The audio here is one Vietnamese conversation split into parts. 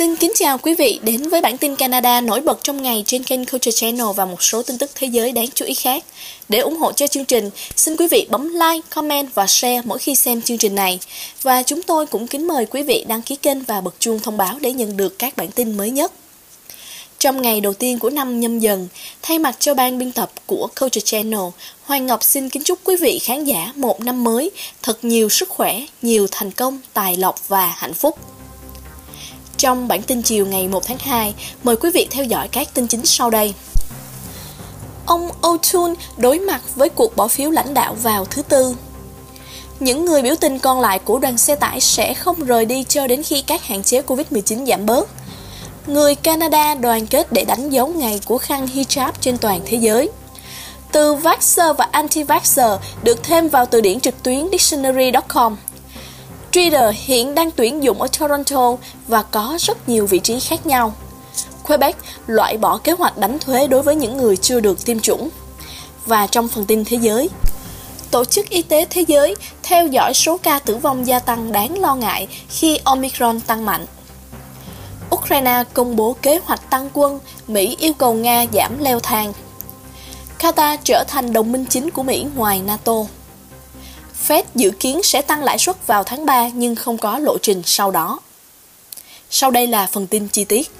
Xin kính chào quý vị đến với bản tin Canada nổi bật trong ngày trên kênh Culture Channel và một số tin tức thế giới đáng chú ý khác. Để ủng hộ cho chương trình, xin quý vị bấm like, comment và share mỗi khi xem chương trình này. Và chúng tôi cũng kính mời quý vị đăng ký kênh và bật chuông thông báo để nhận được các bản tin mới nhất. Trong ngày đầu tiên của năm nhâm dần, thay mặt cho ban biên tập của Culture Channel, Hoàng Ngọc xin kính chúc quý vị khán giả một năm mới thật nhiều sức khỏe, nhiều thành công, tài lộc và hạnh phúc. Trong bản tin chiều ngày 1 tháng 2, mời quý vị theo dõi các tin chính sau đây. Ông O'Toole đối mặt với cuộc bỏ phiếu lãnh đạo vào thứ Tư. Những người biểu tình còn lại của đoàn xe tải sẽ không rời đi cho đến khi các hạn chế Covid-19 giảm bớt. Người Canada đoàn kết để đánh dấu ngày của khăn hijab trên toàn thế giới. Từ vaxxer và anti-vaxxer được thêm vào từ điển trực tuyến dictionary.com. Twitter hiện đang tuyển dụng ở Toronto và có rất nhiều vị trí khác nhau. Quebec loại bỏ kế hoạch đánh thuế đối với những người chưa được tiêm chủng. Và trong phần tin thế giới, Tổ chức Y tế Thế giới theo dõi số ca tử vong gia tăng đáng lo ngại khi Omicron tăng mạnh. Ukraine công bố kế hoạch tăng quân, Mỹ yêu cầu Nga giảm leo thang. Qatar trở thành đồng minh chính của Mỹ ngoài NATO. Fed dự kiến sẽ tăng lãi suất vào tháng 3 nhưng không có lộ trình sau đó. Sau đây là phần tin chi tiết.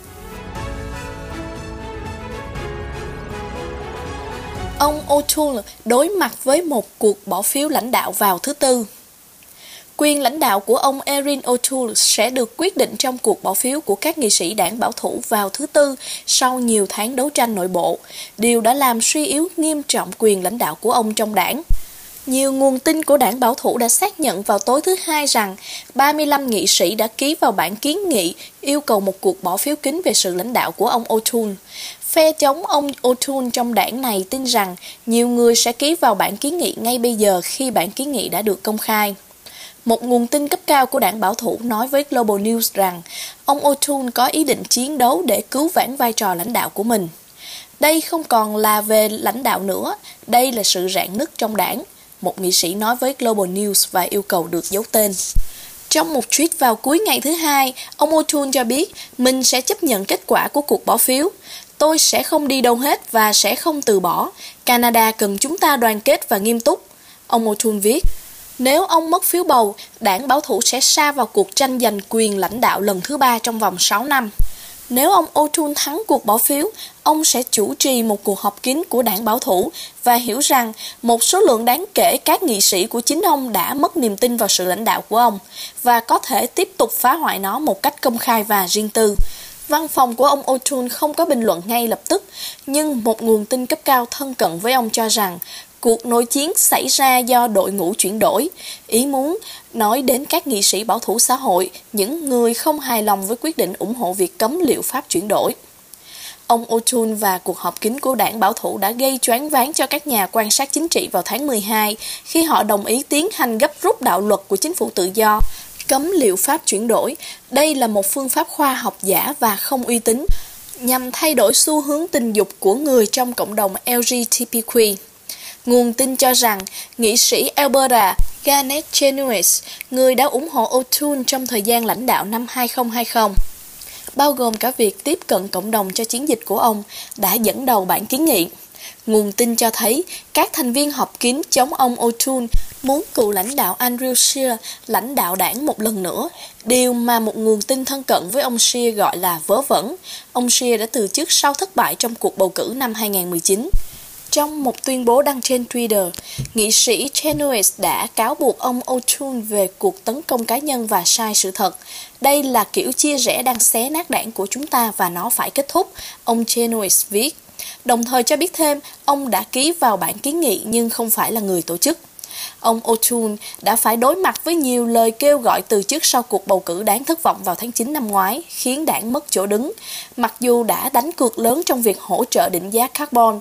Ông O'Toole đối mặt với một cuộc bỏ phiếu lãnh đạo vào thứ Tư. Quyền lãnh đạo của ông Erin O'Toole sẽ được quyết định trong cuộc bỏ phiếu của các nghị sĩ đảng bảo thủ vào thứ Tư sau nhiều tháng đấu tranh nội bộ. Điều đã làm suy yếu nghiêm trọng quyền lãnh đạo của ông trong đảng. Nhiều nguồn tin của đảng bảo thủ đã xác nhận vào tối thứ Hai rằng 35 nghị sĩ đã ký vào bản kiến nghị yêu cầu một cuộc bỏ phiếu kín về sự lãnh đạo của ông O'Toole. Phe chống ông O'Toole trong đảng này tin rằng nhiều người sẽ ký vào bản kiến nghị ngay bây giờ khi bản kiến nghị đã được công khai. Một nguồn tin cấp cao của đảng bảo thủ nói với Global News rằng ông O'Toole có ý định chiến đấu để cứu vãn vai trò lãnh đạo của mình. Đây không còn là về lãnh đạo nữa, đây là sự rạn nứt trong đảng một nghị sĩ nói với Global News và yêu cầu được giấu tên. Trong một tweet vào cuối ngày thứ hai, ông O'Toole cho biết mình sẽ chấp nhận kết quả của cuộc bỏ phiếu. Tôi sẽ không đi đâu hết và sẽ không từ bỏ. Canada cần chúng ta đoàn kết và nghiêm túc. Ông O'Toole viết, nếu ông mất phiếu bầu, đảng bảo thủ sẽ sa vào cuộc tranh giành quyền lãnh đạo lần thứ ba trong vòng 6 năm. Nếu ông O'Toole thắng cuộc bỏ phiếu, ông sẽ chủ trì một cuộc họp kín của đảng bảo thủ và hiểu rằng một số lượng đáng kể các nghị sĩ của chính ông đã mất niềm tin vào sự lãnh đạo của ông và có thể tiếp tục phá hoại nó một cách công khai và riêng tư. Văn phòng của ông O'Toole không có bình luận ngay lập tức, nhưng một nguồn tin cấp cao thân cận với ông cho rằng Cuộc nội chiến xảy ra do đội ngũ chuyển đổi, ý muốn nói đến các nghị sĩ bảo thủ xã hội, những người không hài lòng với quyết định ủng hộ việc cấm liệu pháp chuyển đổi. Ông O'Toole và cuộc họp kín của đảng bảo thủ đã gây choáng váng cho các nhà quan sát chính trị vào tháng 12 khi họ đồng ý tiến hành gấp rút đạo luật của chính phủ tự do cấm liệu pháp chuyển đổi. Đây là một phương pháp khoa học giả và không uy tín nhằm thay đổi xu hướng tình dục của người trong cộng đồng LGBTQ. Nguồn tin cho rằng nghị sĩ Alberta Garnet Genuis, người đã ủng hộ O'Toole trong thời gian lãnh đạo năm 2020, bao gồm cả việc tiếp cận cộng đồng cho chiến dịch của ông, đã dẫn đầu bản kiến nghị. Nguồn tin cho thấy các thành viên họp kín chống ông O'Toole muốn cựu lãnh đạo Andrew Scheer lãnh đạo đảng một lần nữa, điều mà một nguồn tin thân cận với ông Scheer gọi là vớ vẩn. Ông Scheer đã từ chức sau thất bại trong cuộc bầu cử năm 2019. Trong một tuyên bố đăng trên Twitter, nghị sĩ Chenoweth đã cáo buộc ông O'Toole về cuộc tấn công cá nhân và sai sự thật. Đây là kiểu chia rẽ đang xé nát đảng của chúng ta và nó phải kết thúc, ông Chenoweth viết. Đồng thời cho biết thêm, ông đã ký vào bản kiến nghị nhưng không phải là người tổ chức. Ông O'Toole đã phải đối mặt với nhiều lời kêu gọi từ chức sau cuộc bầu cử đáng thất vọng vào tháng 9 năm ngoái, khiến đảng mất chỗ đứng, mặc dù đã đánh cược lớn trong việc hỗ trợ định giá carbon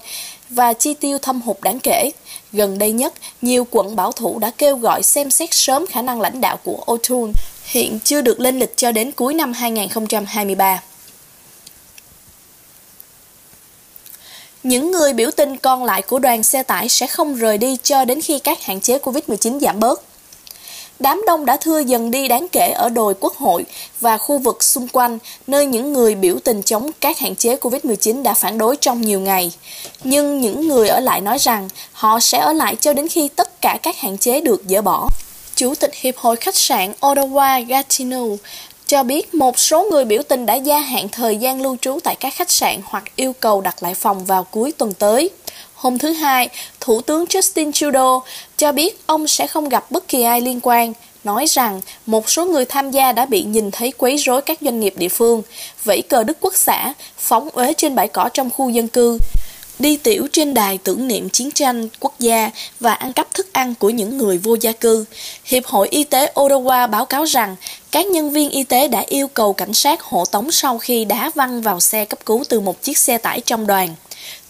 và chi tiêu thâm hụt đáng kể. Gần đây nhất, nhiều quận bảo thủ đã kêu gọi xem xét sớm khả năng lãnh đạo của O'Toole, hiện chưa được lên lịch cho đến cuối năm 2023. Những người biểu tình còn lại của đoàn xe tải sẽ không rời đi cho đến khi các hạn chế Covid-19 giảm bớt. đám đông đã thưa dần đi đáng kể ở đồi quốc hội và khu vực xung quanh, nơi những người biểu tình chống các hạn chế COVID-19 đã phản đối trong nhiều ngày. Nhưng những người ở lại nói rằng họ sẽ ở lại cho đến khi tất cả các hạn chế được dỡ bỏ. Chủ tịch Hiệp hội Khách sạn Ottawa Gatineau cho biết một số người biểu tình đã gia hạn thời gian lưu trú tại các khách sạn hoặc yêu cầu đặt lại phòng vào cuối tuần tới. Hôm thứ Hai, Thủ tướng Justin Trudeau cho biết ông sẽ không gặp bất kỳ ai liên quan, nói rằng một số người tham gia đã bị nhìn thấy quấy rối các doanh nghiệp địa phương, vẫy cờ Đức Quốc xã, phóng uế trên bãi cỏ trong khu dân cư, đi tiểu trên đài tưởng niệm chiến tranh quốc gia và ăn cắp thức ăn của những người vô gia cư. Hiệp hội Y tế Ottawa báo cáo rằng các nhân viên y tế đã yêu cầu cảnh sát hộ tống sau khi đá văng vào xe cấp cứu từ một chiếc xe tải trong đoàn.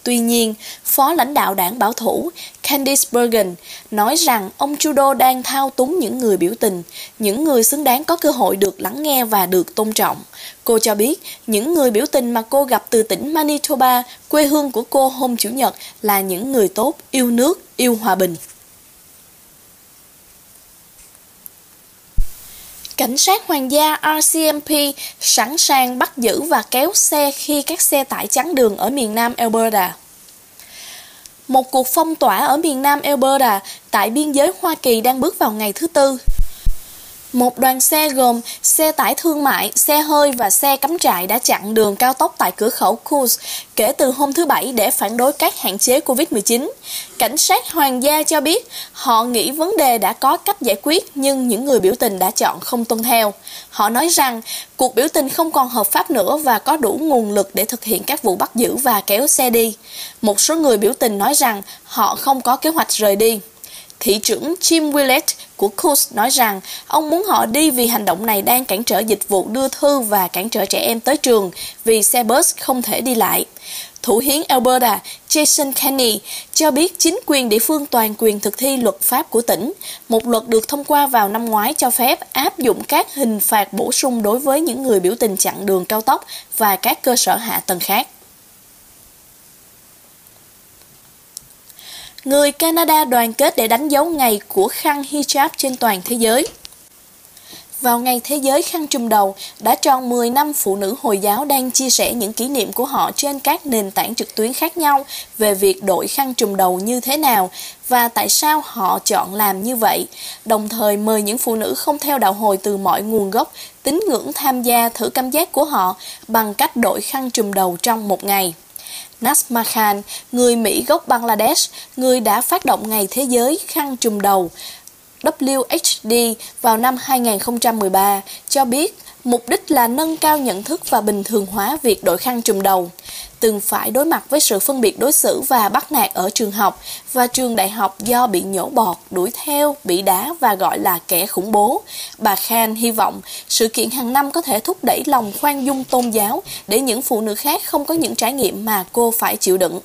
Tuy nhiên, phó lãnh đạo đảng bảo thủ Candice Bergen nói rằng ông Trudeau đang thao túng những người biểu tình, những người xứng đáng có cơ hội được lắng nghe và được tôn trọng. Cô cho biết những người biểu tình mà cô gặp từ tỉnh Manitoba, quê hương của cô hôm Chủ nhật là những người tốt, yêu nước, yêu hòa bình. Cảnh sát hoàng gia RCMP sẵn sàng bắt giữ và kéo xe khi các xe tải chắn đường ở miền nam Alberta. Một cuộc phong tỏa ở miền nam Alberta tại biên giới Hoa Kỳ đang bước vào ngày thứ tư. Một đoàn xe gồm xe tải thương mại, xe hơi và xe cắm trại đã chặn đường cao tốc tại cửa khẩu Kuz kể từ hôm thứ Bảy để phản đối các hạn chế COVID-19. Cảnh sát hoàng gia cho biết họ nghĩ vấn đề đã có cách giải quyết nhưng những người biểu tình đã chọn không tuân theo. Họ nói rằng cuộc biểu tình không còn hợp pháp nữa và có đủ nguồn lực để thực hiện các vụ bắt giữ và kéo xe đi. Một số người biểu tình nói rằng họ không có kế hoạch rời đi. Thị trưởng Jim Willett của Coos nói rằng ông muốn họ đi vì hành động này đang cản trở dịch vụ đưa thư và cản trở trẻ em tới trường vì xe bus không thể đi lại. Thủ hiến Alberta Jason Kenney cho biết chính quyền địa phương toàn quyền thực thi luật pháp của tỉnh. Một luật được thông qua vào năm ngoái cho phép áp dụng các hình phạt bổ sung đối với những người biểu tình chặn đường cao tốc và các cơ sở hạ tầng khác. Người Canada đoàn kết để đánh dấu ngày của khăn hijab trên toàn thế giới. Vào ngày Thế giới khăn trùm đầu, đã tròn 10 năm phụ nữ Hồi giáo đang chia sẻ những kỷ niệm của họ trên các nền tảng trực tuyến khác nhau về việc đội khăn trùm đầu như thế nào và tại sao họ chọn làm như vậy, đồng thời mời những phụ nữ không theo đạo hồi từ mọi nguồn gốc tín ngưỡng tham gia thử cảm giác của họ bằng cách đội khăn trùm đầu trong một ngày. Nasma Khan, người Mỹ gốc Bangladesh, người đã phát động Ngày Thế giới khăn trùm đầu WHD vào năm 2013, cho biết mục đích là nâng cao nhận thức và bình thường hóa việc đội khăn trùm đầu từng phải đối mặt với sự phân biệt đối xử và bắt nạt ở trường học và trường đại học do bị nhổ bọt, đuổi theo, bị đá và gọi là kẻ khủng bố. Bà Khan hy vọng sự kiện hàng năm có thể thúc đẩy lòng khoan dung tôn giáo để những phụ nữ khác không có những trải nghiệm mà cô phải chịu đựng.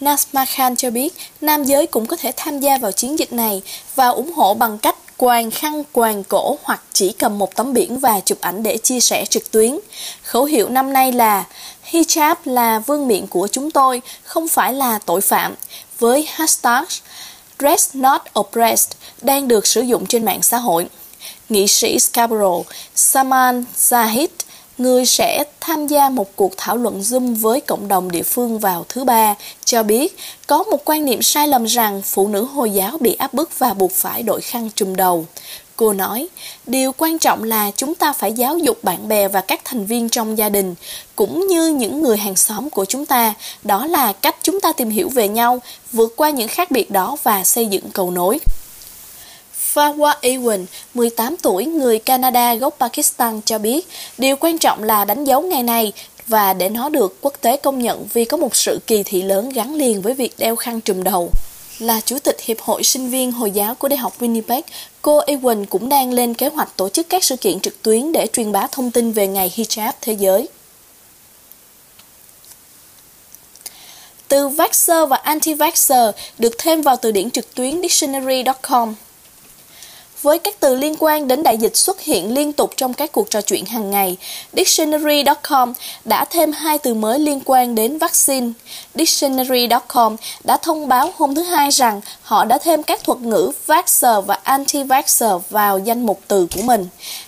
Nasma Khan cho biết nam giới cũng có thể tham gia vào chiến dịch này và ủng hộ bằng cách quàng khăn quàng cổ hoặc chỉ cầm một tấm biển và chụp ảnh để chia sẻ trực tuyến. Khẩu hiệu năm nay là Hijab là vương miện của chúng tôi, không phải là tội phạm, với hashtag Dress Not Oppressed đang được sử dụng trên mạng xã hội. Nghị sĩ Scarborough Saman Zahid người sẽ tham gia một cuộc thảo luận Zoom với cộng đồng địa phương vào thứ ba, cho biết có một quan niệm sai lầm rằng phụ nữ Hồi giáo bị áp bức và buộc phải đội khăn trùm đầu. Cô nói, điều quan trọng là chúng ta phải giáo dục bạn bè và các thành viên trong gia đình, cũng như những người hàng xóm của chúng ta. Đó là cách chúng ta tìm hiểu về nhau, vượt qua những khác biệt đó và xây dựng cầu nối. Fawa Ewan, 18 tuổi, người Canada gốc Pakistan cho biết, điều quan trọng là đánh dấu ngày này và để nó được quốc tế công nhận vì có một sự kỳ thị lớn gắn liền với việc đeo khăn trùm đầu. Là chủ tịch Hiệp hội Sinh viên Hồi giáo của Đại học Winnipeg, cô Ewan cũng đang lên kế hoạch tổ chức các sự kiện trực tuyến để truyền bá thông tin về ngày hijab thế giới. Từ Vaxxer và Anti-Vaxxer được thêm vào từ điển trực tuyến dictionary.com với các từ liên quan đến đại dịch xuất hiện liên tục trong các cuộc trò chuyện hàng ngày, Dictionary.com đã thêm hai từ mới liên quan đến vaccine. Dictionary.com đã thông báo hôm thứ Hai rằng họ đã thêm các thuật ngữ vaxxer và anti-vaxxer vào danh mục từ của mình.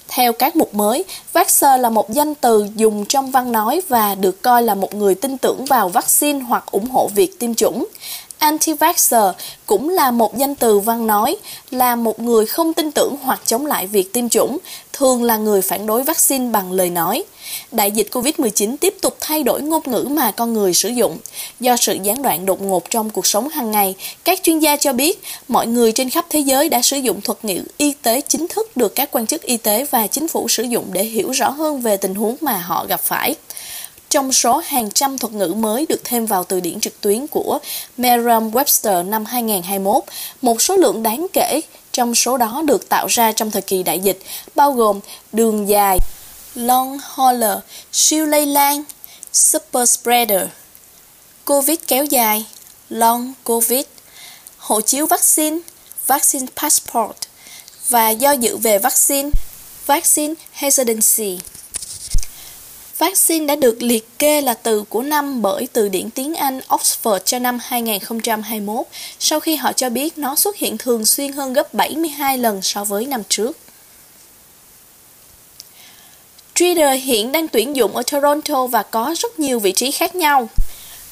Theo các mục mới, vaxxer là một danh từ dùng trong văn nói và được coi là một người tin tưởng vào vaccine hoặc ủng hộ việc tiêm chủng. Anti-vaxxer cũng là một danh từ văn nói, là một người không tin tưởng hoặc chống lại việc tiêm chủng, thường là người phản đối vaccine bằng lời nói. Đại dịch COVID-19 tiếp tục thay đổi ngôn ngữ mà con người sử dụng. Do sự gián đoạn đột ngột trong cuộc sống hàng ngày, các chuyên gia cho biết mọi người trên khắp thế giới đã sử dụng thuật ngữ y tế chính thức được các quan chức y tế và chính phủ sử dụng để hiểu rõ hơn về tình huống mà họ gặp phải. Trong số hàng trăm thuật ngữ mới được thêm vào từ điển trực tuyến của Merriam-Webster năm 2021, một số lượng đáng kể trong số đó được tạo ra trong thời kỳ đại dịch, bao gồm đường dài, long hauler, siêu lây lan, super spreader, COVID kéo dài, long COVID, hộ chiếu vaccine, vaccine passport và do dự về vaccine, vaccine hesitancy. Vaccine đã được liệt kê là từ của năm bởi từ điển tiếng Anh Oxford cho năm 2021, sau khi họ cho biết nó xuất hiện thường xuyên hơn gấp 72 lần so với năm trước. Twitter hiện đang tuyển dụng ở Toronto và có rất nhiều vị trí khác nhau.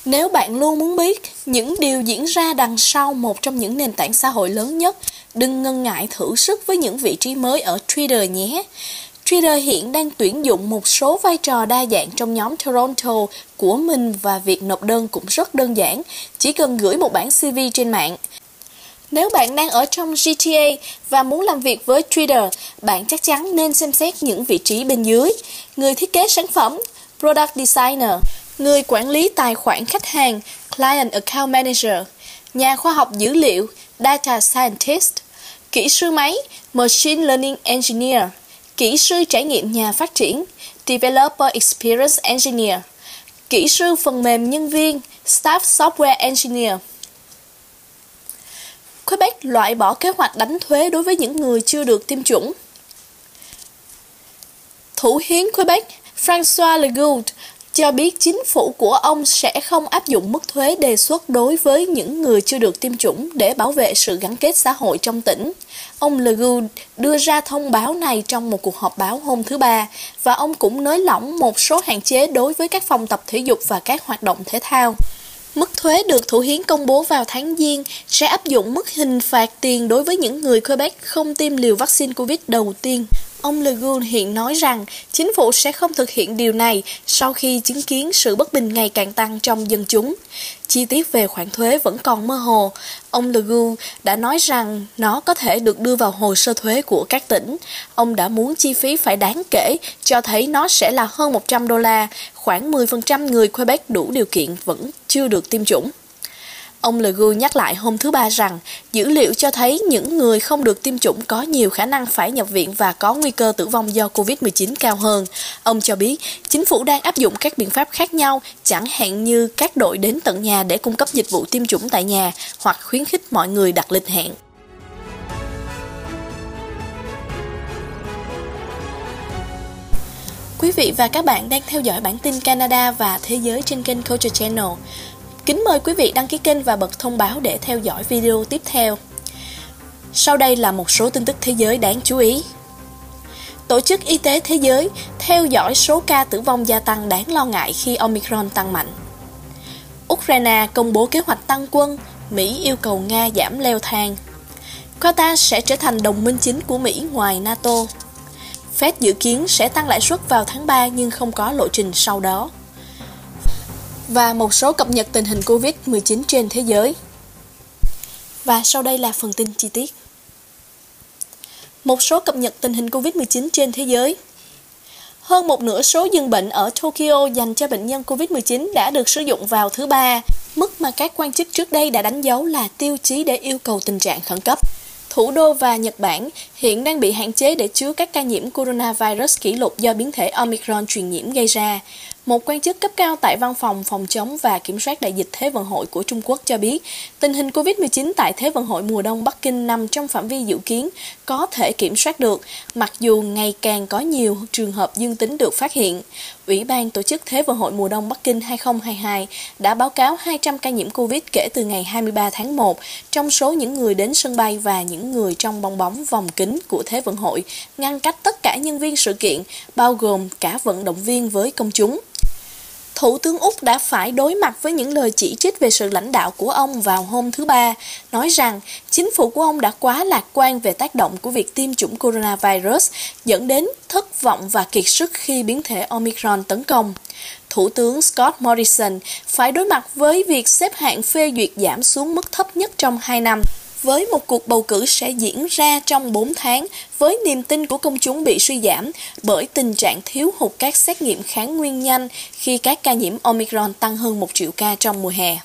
Nếu bạn luôn muốn biết những điều diễn ra đằng sau một trong những nền tảng xã hội lớn nhất, đừng ngần ngại thử sức với những vị trí mới ở Twitter nhé. Twitter hiện đang tuyển dụng một số vai trò đa dạng trong nhóm Toronto của mình và việc nộp đơn cũng rất đơn giản, chỉ cần gửi một bản CV trên mạng. Nếu bạn đang ở trong GTA và muốn làm việc với Twitter, bạn chắc chắn nên xem xét những vị trí bên dưới. Người thiết kế sản phẩm, Product Designer, người quản lý tài khoản khách hàng, Client Account Manager, nhà khoa học dữ liệu, Data Scientist, kỹ sư máy, Machine Learning Engineer, kỹ sư trải nghiệm nhà phát triển, Developer Experience Engineer, kỹ sư phần mềm nhân viên, Staff Software Engineer. Quebec loại bỏ kế hoạch đánh thuế đối với những người chưa được tiêm chủng. Thủ hiến Quebec François Legault cho biết chính phủ của ông sẽ không áp dụng mức thuế đề xuất đối với những người chưa được tiêm chủng để bảo vệ sự gắn kết xã hội trong tỉnh. Ông Legault đưa ra thông báo này trong một cuộc họp báo hôm thứ Ba và ông cũng nới lỏng một số hạn chế đối với các phòng tập thể dục và các hoạt động thể thao. Mức thuế được Thủ hiến công bố vào tháng Giêng sẽ áp dụng mức hình phạt tiền đối với những người Quebec không tiêm liều vaccine COVID đầu tiên. Ông Legault hiện nói rằng chính phủ sẽ không thực hiện điều này sau khi chứng kiến sự bất bình ngày càng tăng trong dân chúng. Chi tiết về khoản thuế vẫn còn mơ hồ. Ông Legault đã nói rằng nó có thể được đưa vào hồ sơ thuế của các tỉnh. Ông đã muốn chi phí phải đáng kể, cho thấy nó sẽ là hơn 100 đô la, khoảng 10% người Quebec đủ điều kiện vẫn chưa được tiêm chủng. Ông Legu nhắc lại hôm thứ Ba rằng dữ liệu cho thấy những người không được tiêm chủng có nhiều khả năng phải nhập viện và có nguy cơ tử vong do COVID-19 cao hơn. Ông cho biết chính phủ đang áp dụng các biện pháp khác nhau, chẳng hạn như các đội đến tận nhà để cung cấp dịch vụ tiêm chủng tại nhà hoặc khuyến khích mọi người đặt lịch hẹn. Quý vị và các bạn đang theo dõi bản tin Canada và Thế giới trên kênh Culture Channel. Kính mời quý vị đăng ký kênh và bật thông báo để theo dõi video tiếp theo. Sau đây là một số tin tức thế giới đáng chú ý. Tổ chức Y tế Thế giới theo dõi số ca tử vong gia tăng đáng lo ngại khi Omicron tăng mạnh. Ukraine công bố kế hoạch tăng quân, Mỹ yêu cầu Nga giảm leo thang. Qatar sẽ trở thành đồng minh chính của Mỹ ngoài NATO. Fed dự kiến sẽ tăng lãi suất vào tháng 3 nhưng không có lộ trình sau đó và một số cập nhật tình hình Covid-19 trên thế giới. Và sau đây là phần tin chi tiết. Một số cập nhật tình hình Covid-19 trên thế giới. Hơn một nửa số giường bệnh ở Tokyo dành cho bệnh nhân Covid-19 đã được sử dụng vào thứ ba, mức mà các quan chức trước đây đã đánh dấu là tiêu chí để yêu cầu tình trạng khẩn cấp. Thủ đô và Nhật Bản hiện đang bị hạn chế để chứa các ca nhiễm coronavirus kỷ lục do biến thể Omicron truyền nhiễm gây ra. Một quan chức cấp cao tại văn phòng phòng chống và kiểm soát đại dịch Thế vận hội của Trung Quốc cho biết, tình hình COVID-19 tại Thế vận hội mùa đông Bắc Kinh nằm trong phạm vi dự kiến, có thể kiểm soát được, mặc dù ngày càng có nhiều trường hợp dương tính được phát hiện. Ủy ban tổ chức Thế vận hội mùa đông Bắc Kinh 2022 đã báo cáo 200 ca nhiễm Covid kể từ ngày 23 tháng 1 trong số những người đến sân bay và những người trong bong bóng vòng kính của Thế vận hội, ngăn cách tất cả nhân viên sự kiện, bao gồm cả vận động viên với công chúng. Thủ tướng Úc đã phải đối mặt với những lời chỉ trích về sự lãnh đạo của ông vào hôm thứ Ba, nói rằng chính phủ của ông đã quá lạc quan về tác động của việc tiêm chủng coronavirus, dẫn đến thất vọng và kiệt sức khi biến thể Omicron tấn công. Thủ tướng Scott Morrison phải đối mặt với việc xếp hạng phê duyệt giảm xuống mức thấp nhất trong 2 năm với một cuộc bầu cử sẽ diễn ra trong 4 tháng với niềm tin của công chúng bị suy giảm bởi tình trạng thiếu hụt các xét nghiệm kháng nguyên nhanh khi các ca nhiễm Omicron tăng hơn 1 triệu ca trong mùa hè.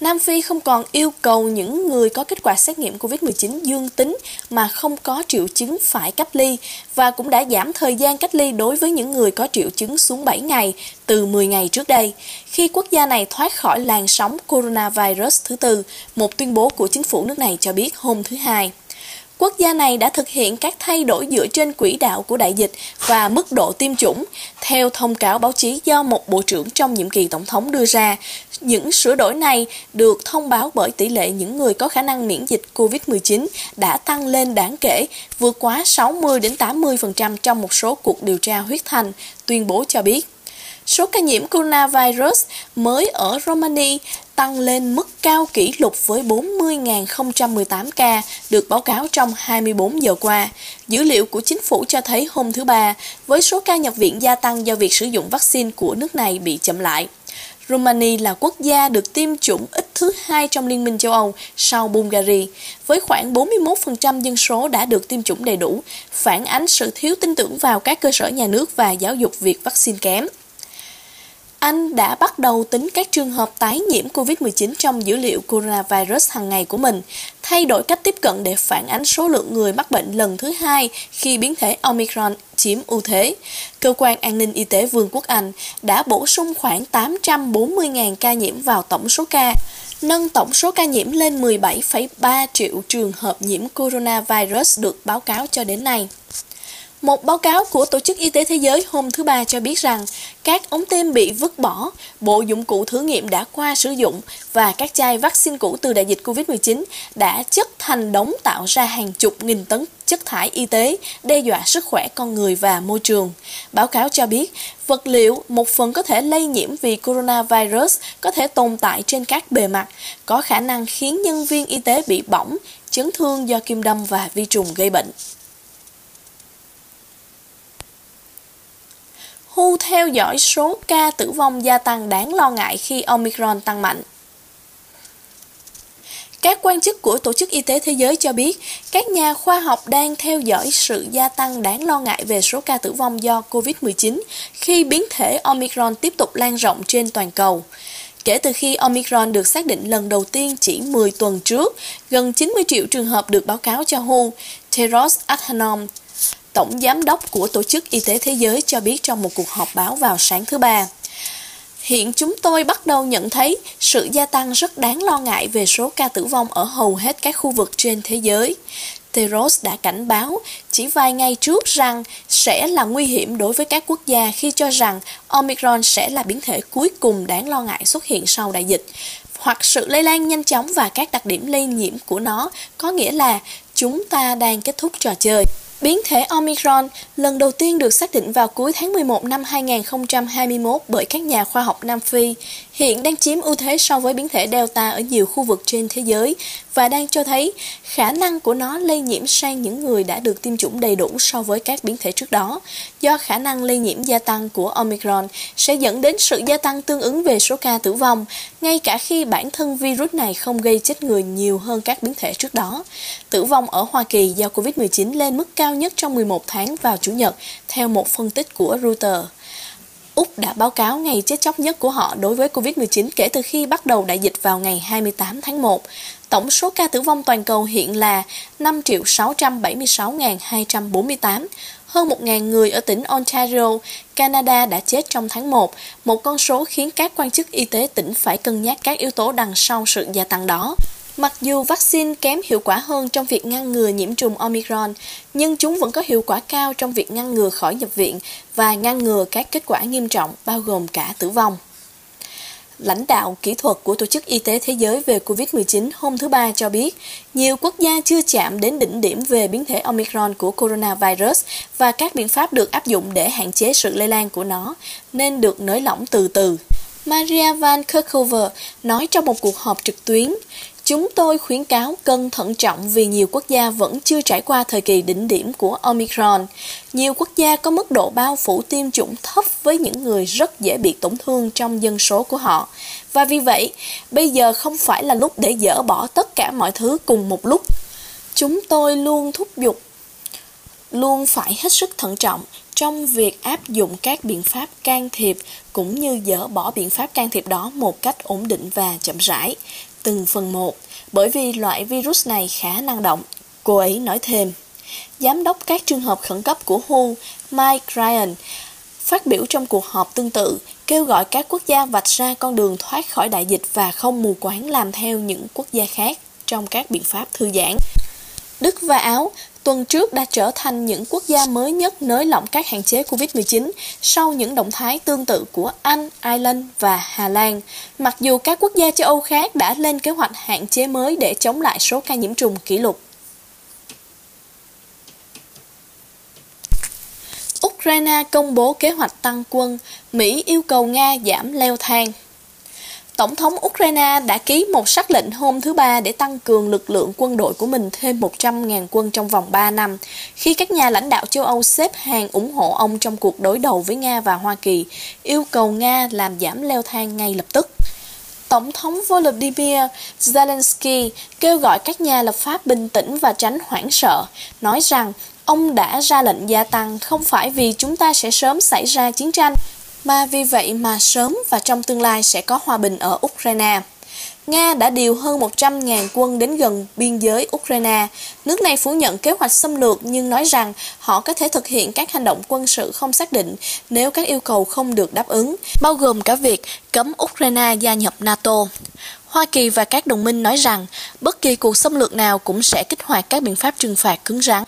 Nam Phi không còn yêu cầu những người có kết quả xét nghiệm COVID-19 dương tính mà không có triệu chứng phải cách ly và cũng đã giảm thời gian cách ly đối với những người có triệu chứng xuống 7 ngày từ 10 ngày trước đây. Khi quốc gia này thoát khỏi làn sóng coronavirus thứ tư, một tuyên bố của chính phủ nước này cho biết hôm thứ Hai. Quốc gia này đã thực hiện các thay đổi dựa trên quỹ đạo của đại dịch và mức độ tiêm chủng, theo thông cáo báo chí do một bộ trưởng trong nhiệm kỳ tổng thống đưa ra. Những sửa đổi này được thông báo bởi tỷ lệ những người có khả năng miễn dịch COVID-19 đã tăng lên đáng kể, vượt quá 60 đến 80% trong một số cuộc điều tra huyết thanh, tuyên bố cho biết. Số ca nhiễm coronavirus mới ở Romania tăng lên mức cao kỷ lục với 40.018 ca được báo cáo trong 24 giờ qua. Dữ liệu của chính phủ cho thấy hôm thứ Ba, với số ca nhập viện gia tăng do việc sử dụng vaccine của nước này bị chậm lại. Romania là quốc gia được tiêm chủng ít thứ hai trong Liên minh châu Âu sau Bulgaria, với khoảng 41% dân số đã được tiêm chủng đầy đủ, phản ánh sự thiếu tin tưởng vào các cơ sở nhà nước và giáo dục việc vaccine kém. Anh đã bắt đầu tính các trường hợp tái nhiễm COVID-19 trong dữ liệu coronavirus hàng ngày của mình, thay đổi cách tiếp cận để phản ánh số lượng người mắc bệnh lần thứ hai khi biến thể Omicron chiếm ưu thế. Cơ quan an ninh y tế Vương quốc Anh đã bổ sung khoảng 840.000 ca nhiễm vào tổng số ca, nâng tổng số ca nhiễm lên 17,3 triệu trường hợp nhiễm coronavirus được báo cáo cho đến nay. Một báo cáo của Tổ chức Y tế Thế giới hôm thứ Ba cho biết rằng các ống tiêm bị vứt bỏ, bộ dụng cụ thử nghiệm đã qua sử dụng và các chai vaccine cũ từ đại dịch COVID-19 đã chất thành đống tạo ra hàng chục nghìn tấn chất thải y tế, đe dọa sức khỏe con người và môi trường. Báo cáo cho biết, vật liệu một phần có thể lây nhiễm vì coronavirus có thể tồn tại trên các bề mặt, có khả năng khiến nhân viên y tế bị bỏng, chấn thương do kim đâm và vi trùng gây bệnh. WHO theo dõi số ca tử vong gia tăng đáng lo ngại khi Omicron tăng mạnh. Các quan chức của Tổ chức Y tế Thế giới cho biết, các nhà khoa học đang theo dõi sự gia tăng đáng lo ngại về số ca tử vong do COVID-19 khi biến thể Omicron tiếp tục lan rộng trên toàn cầu. Kể từ khi Omicron được xác định lần đầu tiên chỉ 10 tuần trước, gần 90 triệu trường hợp được báo cáo cho WHO, Teros Adhanom Tổng Giám đốc của Tổ chức Y tế Thế giới cho biết trong một cuộc họp báo vào sáng thứ Ba. Hiện chúng tôi bắt đầu nhận thấy sự gia tăng rất đáng lo ngại về số ca tử vong ở hầu hết các khu vực trên thế giới. Teros đã cảnh báo chỉ vài ngày trước rằng sẽ là nguy hiểm đối với các quốc gia khi cho rằng Omicron sẽ là biến thể cuối cùng đáng lo ngại xuất hiện sau đại dịch, hoặc sự lây lan nhanh chóng và các đặc điểm lây nhiễm của nó có nghĩa là chúng ta đang kết thúc trò chơi. Biến thể Omicron lần đầu tiên được xác định vào cuối tháng 11 năm 2021 bởi các nhà khoa học Nam Phi, hiện đang chiếm ưu thế so với biến thể Delta ở nhiều khu vực trên thế giới và đang cho thấy khả năng của nó lây nhiễm sang những người đã được tiêm chủng đầy đủ so với các biến thể trước đó. Do khả năng lây nhiễm gia tăng của Omicron sẽ dẫn đến sự gia tăng tương ứng về số ca tử vong, ngay cả khi bản thân virus này không gây chết người nhiều hơn các biến thể trước đó. Tử vong ở Hoa Kỳ do COVID-19 lên mức cao nhất trong 11 tháng vào Chủ nhật, theo một phân tích của Reuters. Úc đã báo cáo ngày chết chóc nhất của họ đối với COVID-19 kể từ khi bắt đầu đại dịch vào ngày 28 tháng 1. Tổng số ca tử vong toàn cầu hiện là 5.676.248. Hơn 1.000 người ở tỉnh Ontario, Canada đã chết trong tháng 1, một con số khiến các quan chức y tế tỉnh phải cân nhắc các yếu tố đằng sau sự gia tăng đó. Mặc dù vaccine kém hiệu quả hơn trong việc ngăn ngừa nhiễm trùng Omicron, nhưng chúng vẫn có hiệu quả cao trong việc ngăn ngừa khỏi nhập viện và ngăn ngừa các kết quả nghiêm trọng bao gồm cả tử vong. Lãnh đạo kỹ thuật của Tổ chức Y tế Thế giới về COVID-19 hôm thứ Ba cho biết, nhiều quốc gia chưa chạm đến đỉnh điểm về biến thể Omicron của coronavirus và các biện pháp được áp dụng để hạn chế sự lây lan của nó, nên được nới lỏng từ từ. Maria Van Kerkhove nói trong một cuộc họp trực tuyến, Chúng tôi khuyến cáo cân thận trọng vì nhiều quốc gia vẫn chưa trải qua thời kỳ đỉnh điểm của Omicron. Nhiều quốc gia có mức độ bao phủ tiêm chủng thấp với những người rất dễ bị tổn thương trong dân số của họ. Và vì vậy, bây giờ không phải là lúc để dỡ bỏ tất cả mọi thứ cùng một lúc. Chúng tôi luôn thúc giục, luôn phải hết sức thận trọng trong việc áp dụng các biện pháp can thiệp cũng như dỡ bỏ biện pháp can thiệp đó một cách ổn định và chậm rãi từng phần một, bởi vì loại virus này khá năng động. Cô ấy nói thêm. Giám đốc các trường hợp khẩn cấp của WHO, Mike Ryan, phát biểu trong cuộc họp tương tự, kêu gọi các quốc gia vạch ra con đường thoát khỏi đại dịch và không mù quáng làm theo những quốc gia khác trong các biện pháp thư giãn. Đức và Áo tuần trước đã trở thành những quốc gia mới nhất nới lỏng các hạn chế COVID-19 sau những động thái tương tự của Anh, Ireland và Hà Lan. Mặc dù các quốc gia châu Âu khác đã lên kế hoạch hạn chế mới để chống lại số ca nhiễm trùng kỷ lục. Ukraine công bố kế hoạch tăng quân, Mỹ yêu cầu Nga giảm leo thang. Tổng thống Ukraine đã ký một sắc lệnh hôm thứ Ba để tăng cường lực lượng quân đội của mình thêm 100.000 quân trong vòng 3 năm, khi các nhà lãnh đạo châu Âu xếp hàng ủng hộ ông trong cuộc đối đầu với Nga và Hoa Kỳ, yêu cầu Nga làm giảm leo thang ngay lập tức. Tổng thống Volodymyr Zelensky kêu gọi các nhà lập pháp bình tĩnh và tránh hoảng sợ, nói rằng ông đã ra lệnh gia tăng không phải vì chúng ta sẽ sớm xảy ra chiến tranh, mà vì vậy mà sớm và trong tương lai sẽ có hòa bình ở Ukraine. Nga đã điều hơn 100.000 quân đến gần biên giới Ukraine. Nước này phủ nhận kế hoạch xâm lược nhưng nói rằng họ có thể thực hiện các hành động quân sự không xác định nếu các yêu cầu không được đáp ứng, bao gồm cả việc cấm Ukraine gia nhập NATO. Hoa Kỳ và các đồng minh nói rằng bất kỳ cuộc xâm lược nào cũng sẽ kích hoạt các biện pháp trừng phạt cứng rắn.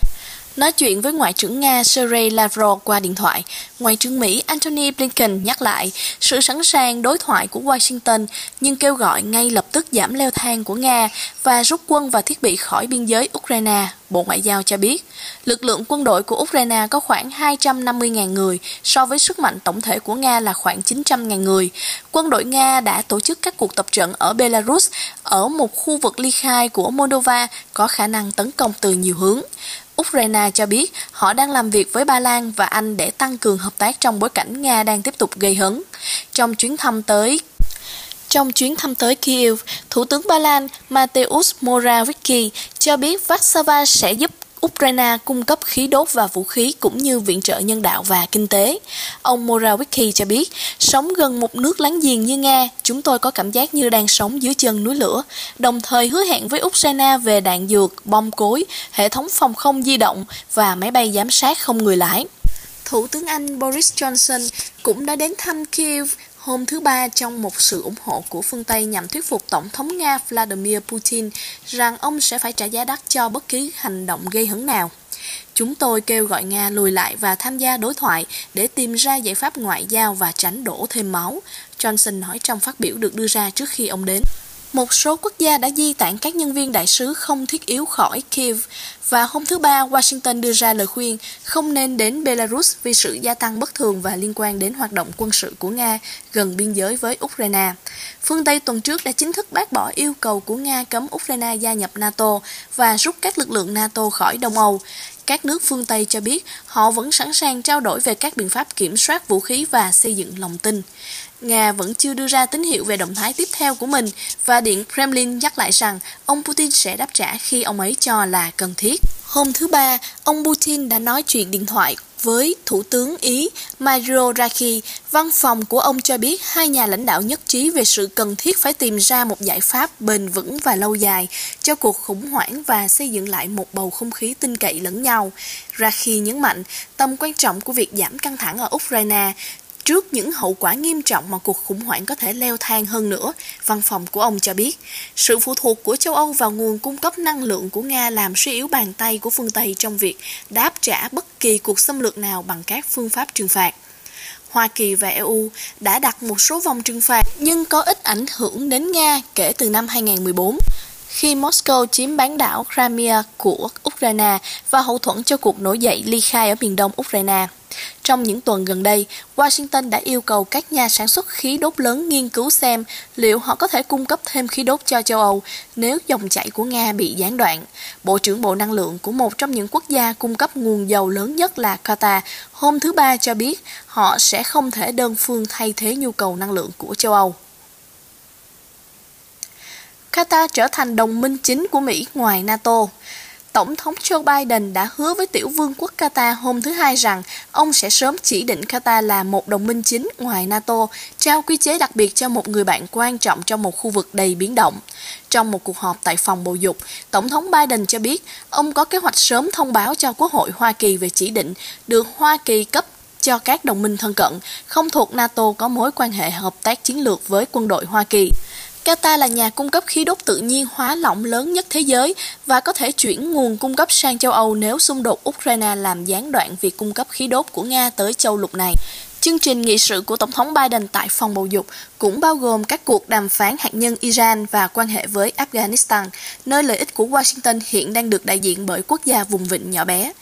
Nói chuyện với Ngoại trưởng Nga Sergei Lavrov qua điện thoại, Ngoại trưởng Mỹ Antony Blinken nhắc lại sự sẵn sàng đối thoại của Washington nhưng kêu gọi ngay lập tức giảm leo thang của Nga và rút quân và thiết bị khỏi biên giới Ukraine. Bộ Ngoại giao cho biết, lực lượng quân đội của Ukraine có khoảng 250.000 người, so với sức mạnh tổng thể của Nga là khoảng 900.000 người. Quân đội Nga đã tổ chức các cuộc tập trận ở Belarus, ở một khu vực ly khai của Moldova có khả năng tấn công từ nhiều hướng. Ukraine cho biết họ đang làm việc với Ba Lan và Anh để tăng cường hợp tác trong bối cảnh Nga đang tiếp tục gây hấn. Trong chuyến thăm tới trong chuyến thăm tới Kiev, Thủ tướng Ba Lan Mateusz Morawiecki cho biết Warsaw sẽ giúp Ukraine cung cấp khí đốt và vũ khí cũng như viện trợ nhân đạo và kinh tế. Ông Morawiecki cho biết, sống gần một nước láng giềng như Nga, chúng tôi có cảm giác như đang sống dưới chân núi lửa, đồng thời hứa hẹn với Ukraine về đạn dược, bom cối, hệ thống phòng không di động và máy bay giám sát không người lái. Thủ tướng Anh Boris Johnson cũng đã đến thăm Kiev hôm thứ Ba trong một sự ủng hộ của phương Tây nhằm thuyết phục Tổng thống Nga Vladimir Putin rằng ông sẽ phải trả giá đắt cho bất kỳ hành động gây hấn nào. Chúng tôi kêu gọi Nga lùi lại và tham gia đối thoại để tìm ra giải pháp ngoại giao và tránh đổ thêm máu, Johnson nói trong phát biểu được đưa ra trước khi ông đến. Một số quốc gia đã di tản các nhân viên đại sứ không thiết yếu khỏi Kiev và hôm thứ Ba, Washington đưa ra lời khuyên không nên đến Belarus vì sự gia tăng bất thường và liên quan đến hoạt động quân sự của Nga gần biên giới với Ukraine. Phương Tây tuần trước đã chính thức bác bỏ yêu cầu của Nga cấm Ukraine gia nhập NATO và rút các lực lượng NATO khỏi Đông Âu. Các nước phương Tây cho biết họ vẫn sẵn sàng trao đổi về các biện pháp kiểm soát vũ khí và xây dựng lòng tin. Nga vẫn chưa đưa ra tín hiệu về động thái tiếp theo của mình và Điện Kremlin nhắc lại rằng ông Putin sẽ đáp trả khi ông ấy cho là cần thiết. Hôm thứ Ba, ông Putin đã nói chuyện điện thoại với Thủ tướng Ý Mario Draghi, văn phòng của ông cho biết hai nhà lãnh đạo nhất trí về sự cần thiết phải tìm ra một giải pháp bền vững và lâu dài cho cuộc khủng hoảng và xây dựng lại một bầu không khí tin cậy lẫn nhau. Draghi nhấn mạnh tầm quan trọng của việc giảm căng thẳng ở Ukraine Trước những hậu quả nghiêm trọng mà cuộc khủng hoảng có thể leo thang hơn nữa, văn phòng của ông cho biết, sự phụ thuộc của châu Âu vào nguồn cung cấp năng lượng của Nga làm suy yếu bàn tay của phương Tây trong việc đáp trả bất kỳ cuộc xâm lược nào bằng các phương pháp trừng phạt. Hoa Kỳ và EU đã đặt một số vòng trừng phạt nhưng có ít ảnh hưởng đến Nga kể từ năm 2014 khi Moscow chiếm bán đảo Crimea của Ukraine và hậu thuẫn cho cuộc nổi dậy ly khai ở miền đông Ukraine. Trong những tuần gần đây, Washington đã yêu cầu các nhà sản xuất khí đốt lớn nghiên cứu xem liệu họ có thể cung cấp thêm khí đốt cho châu Âu nếu dòng chảy của Nga bị gián đoạn. Bộ trưởng Bộ Năng lượng của một trong những quốc gia cung cấp nguồn dầu lớn nhất là Qatar hôm thứ Ba cho biết họ sẽ không thể đơn phương thay thế nhu cầu năng lượng của châu Âu. Qatar trở thành đồng minh chính của Mỹ ngoài NATO. Tổng thống Joe Biden đã hứa với tiểu vương quốc Qatar hôm thứ Hai rằng ông sẽ sớm chỉ định Qatar là một đồng minh chính ngoài NATO, trao quy chế đặc biệt cho một người bạn quan trọng trong một khu vực đầy biến động. Trong một cuộc họp tại phòng bầu dục, Tổng thống Biden cho biết ông có kế hoạch sớm thông báo cho Quốc hội Hoa Kỳ về chỉ định được Hoa Kỳ cấp cho các đồng minh thân cận, không thuộc NATO có mối quan hệ hợp tác chiến lược với quân đội Hoa Kỳ. Qatar là nhà cung cấp khí đốt tự nhiên hóa lỏng lớn nhất thế giới và có thể chuyển nguồn cung cấp sang châu Âu nếu xung đột Ukraine làm gián đoạn việc cung cấp khí đốt của Nga tới châu lục này. Chương trình nghị sự của Tổng thống Biden tại phòng bầu dục cũng bao gồm các cuộc đàm phán hạt nhân Iran và quan hệ với Afghanistan, nơi lợi ích của Washington hiện đang được đại diện bởi quốc gia vùng vịnh nhỏ bé.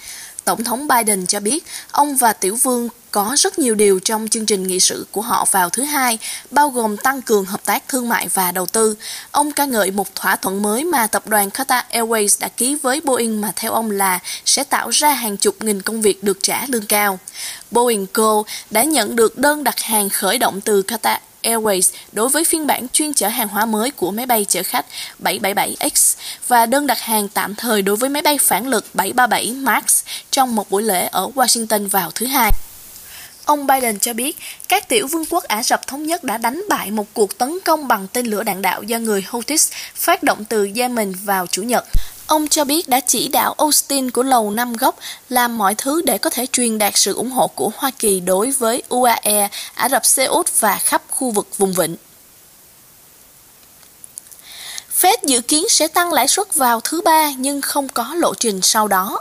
Tổng thống Biden cho biết ông và tiểu vương có rất nhiều điều trong chương trình nghị sự của họ vào thứ hai, bao gồm tăng cường hợp tác thương mại và đầu tư. Ông ca ngợi một thỏa thuận mới mà tập đoàn Qatar Airways đã ký với Boeing mà theo ông là sẽ tạo ra hàng chục nghìn công việc được trả lương cao. Boeing Co. đã nhận được đơn đặt hàng khởi động từ Qatar Airways đối với phiên bản chuyên chở hàng hóa mới của máy bay chở khách 777X và đơn đặt hàng tạm thời đối với máy bay phản lực 737 MAX trong một buổi lễ ở Washington vào thứ Hai. Ông Biden cho biết, các tiểu vương quốc Ả Rập Thống Nhất đã đánh bại một cuộc tấn công bằng tên lửa đạn đạo do người Houthis phát động từ Yemen vào Chủ nhật. Ông cho biết đã chỉ đạo Austin của Lầu Năm Góc làm mọi thứ để có thể truyền đạt sự ủng hộ của Hoa Kỳ đối với UAE, Ả Rập Xê Út và khắp khu vực vùng vịnh. Fed dự kiến sẽ tăng lãi suất vào thứ ba nhưng không có lộ trình sau đó.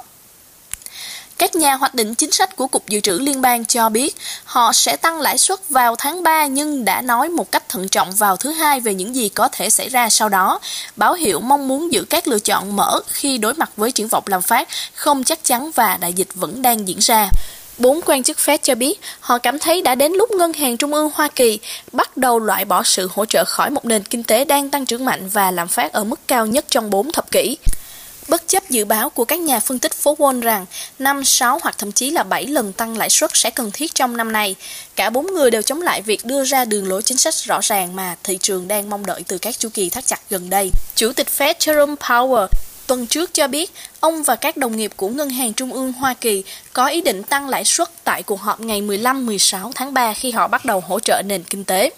Các nhà hoạch định chính sách của Cục Dự trữ Liên bang cho biết, họ sẽ tăng lãi suất vào tháng 3 nhưng đã nói một cách thận trọng vào thứ hai về những gì có thể xảy ra sau đó. Báo hiệu mong muốn giữ các lựa chọn mở khi đối mặt với triển vọng làm phát không chắc chắn và đại dịch vẫn đang diễn ra. Bốn quan chức Fed cho biết, họ cảm thấy đã đến lúc Ngân hàng Trung ương Hoa Kỳ bắt đầu loại bỏ sự hỗ trợ khỏi một nền kinh tế đang tăng trưởng mạnh và lạm phát ở mức cao nhất trong bốn thập kỷ. Bất chấp dự báo của các nhà phân tích phố Wall rằng 5, 6 hoặc thậm chí là 7 lần tăng lãi suất sẽ cần thiết trong năm nay, cả bốn người đều chống lại việc đưa ra đường lối chính sách rõ ràng mà thị trường đang mong đợi từ các chu kỳ thắt chặt gần đây. Chủ tịch Fed Jerome Powell tuần trước cho biết ông và các đồng nghiệp của Ngân hàng Trung ương Hoa Kỳ có ý định tăng lãi suất tại cuộc họp ngày 15-16 tháng 3 khi họ bắt đầu hỗ trợ nền kinh tế.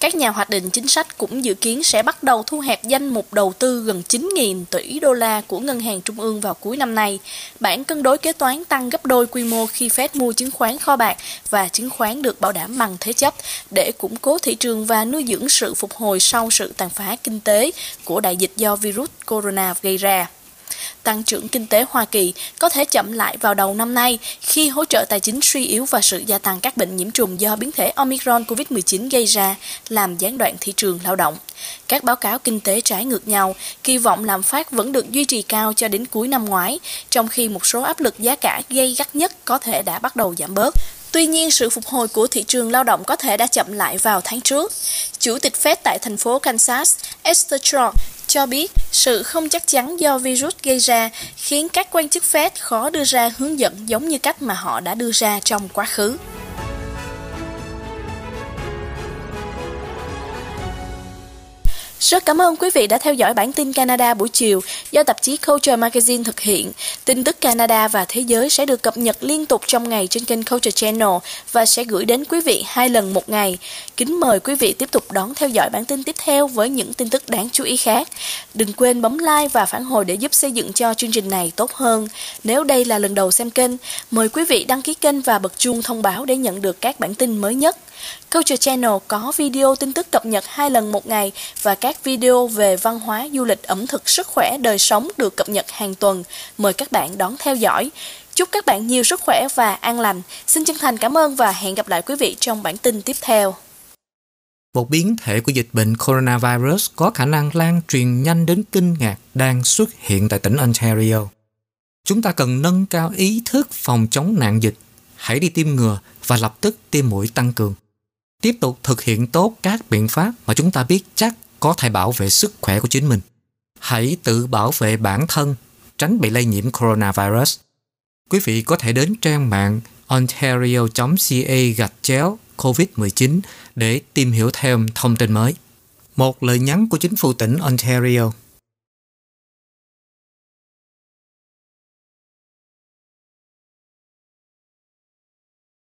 Các nhà hoạch định chính sách cũng dự kiến sẽ bắt đầu thu hẹp danh mục đầu tư gần 9.000 tỷ đô la của Ngân hàng Trung ương vào cuối năm nay. Bản cân đối kế toán tăng gấp đôi quy mô khi Fed mua chứng khoán kho bạc và chứng khoán được bảo đảm bằng thế chấp, để củng cố thị trường và nuôi dưỡng sự phục hồi sau sự tàn phá kinh tế của đại dịch do virus corona gây ra tăng trưởng kinh tế Hoa Kỳ có thể chậm lại vào đầu năm nay khi hỗ trợ tài chính suy yếu và sự gia tăng các bệnh nhiễm trùng do biến thể Omicron COVID-19 gây ra làm gián đoạn thị trường lao động. Các báo cáo kinh tế trái ngược nhau, kỳ vọng lạm phát vẫn được duy trì cao cho đến cuối năm ngoái, trong khi một số áp lực giá cả gây gắt nhất có thể đã bắt đầu giảm bớt. Tuy nhiên, sự phục hồi của thị trường lao động có thể đã chậm lại vào tháng trước. Chủ tịch Fed tại thành phố Kansas, Esther Trump, cho biết sự không chắc chắn do virus gây ra khiến các quan chức Fed khó đưa ra hướng dẫn giống như cách mà họ đã đưa ra trong quá khứ. Rất cảm ơn quý vị đã theo dõi bản tin Canada buổi chiều do tạp chí Culture Magazine thực hiện. Tin tức Canada và thế giới sẽ được cập nhật liên tục trong ngày trên kênh Culture Channel và sẽ gửi đến quý vị hai lần một ngày. Kính mời quý vị tiếp tục đón theo dõi bản tin tiếp theo với những tin tức đáng chú ý khác. Đừng quên bấm like và phản hồi để giúp xây dựng cho chương trình này tốt hơn. Nếu đây là lần đầu xem kênh, mời quý vị đăng ký kênh và bật chuông thông báo để nhận được các bản tin mới nhất. Culture Channel có video tin tức cập nhật hai lần một ngày và các video về văn hóa, du lịch, ẩm thực, sức khỏe, đời sống được cập nhật hàng tuần. Mời các bạn đón theo dõi. Chúc các bạn nhiều sức khỏe và an lành. Xin chân thành cảm ơn và hẹn gặp lại quý vị trong bản tin tiếp theo. Một biến thể của dịch bệnh coronavirus có khả năng lan truyền nhanh đến kinh ngạc đang xuất hiện tại tỉnh Ontario. Chúng ta cần nâng cao ý thức phòng chống nạn dịch. Hãy đi tiêm ngừa và lập tức tiêm mũi tăng cường tiếp tục thực hiện tốt các biện pháp mà chúng ta biết chắc có thể bảo vệ sức khỏe của chính mình. Hãy tự bảo vệ bản thân, tránh bị lây nhiễm coronavirus. Quý vị có thể đến trang mạng ontario.ca gạch chéo COVID-19 để tìm hiểu thêm thông tin mới. Một lời nhắn của chính phủ tỉnh Ontario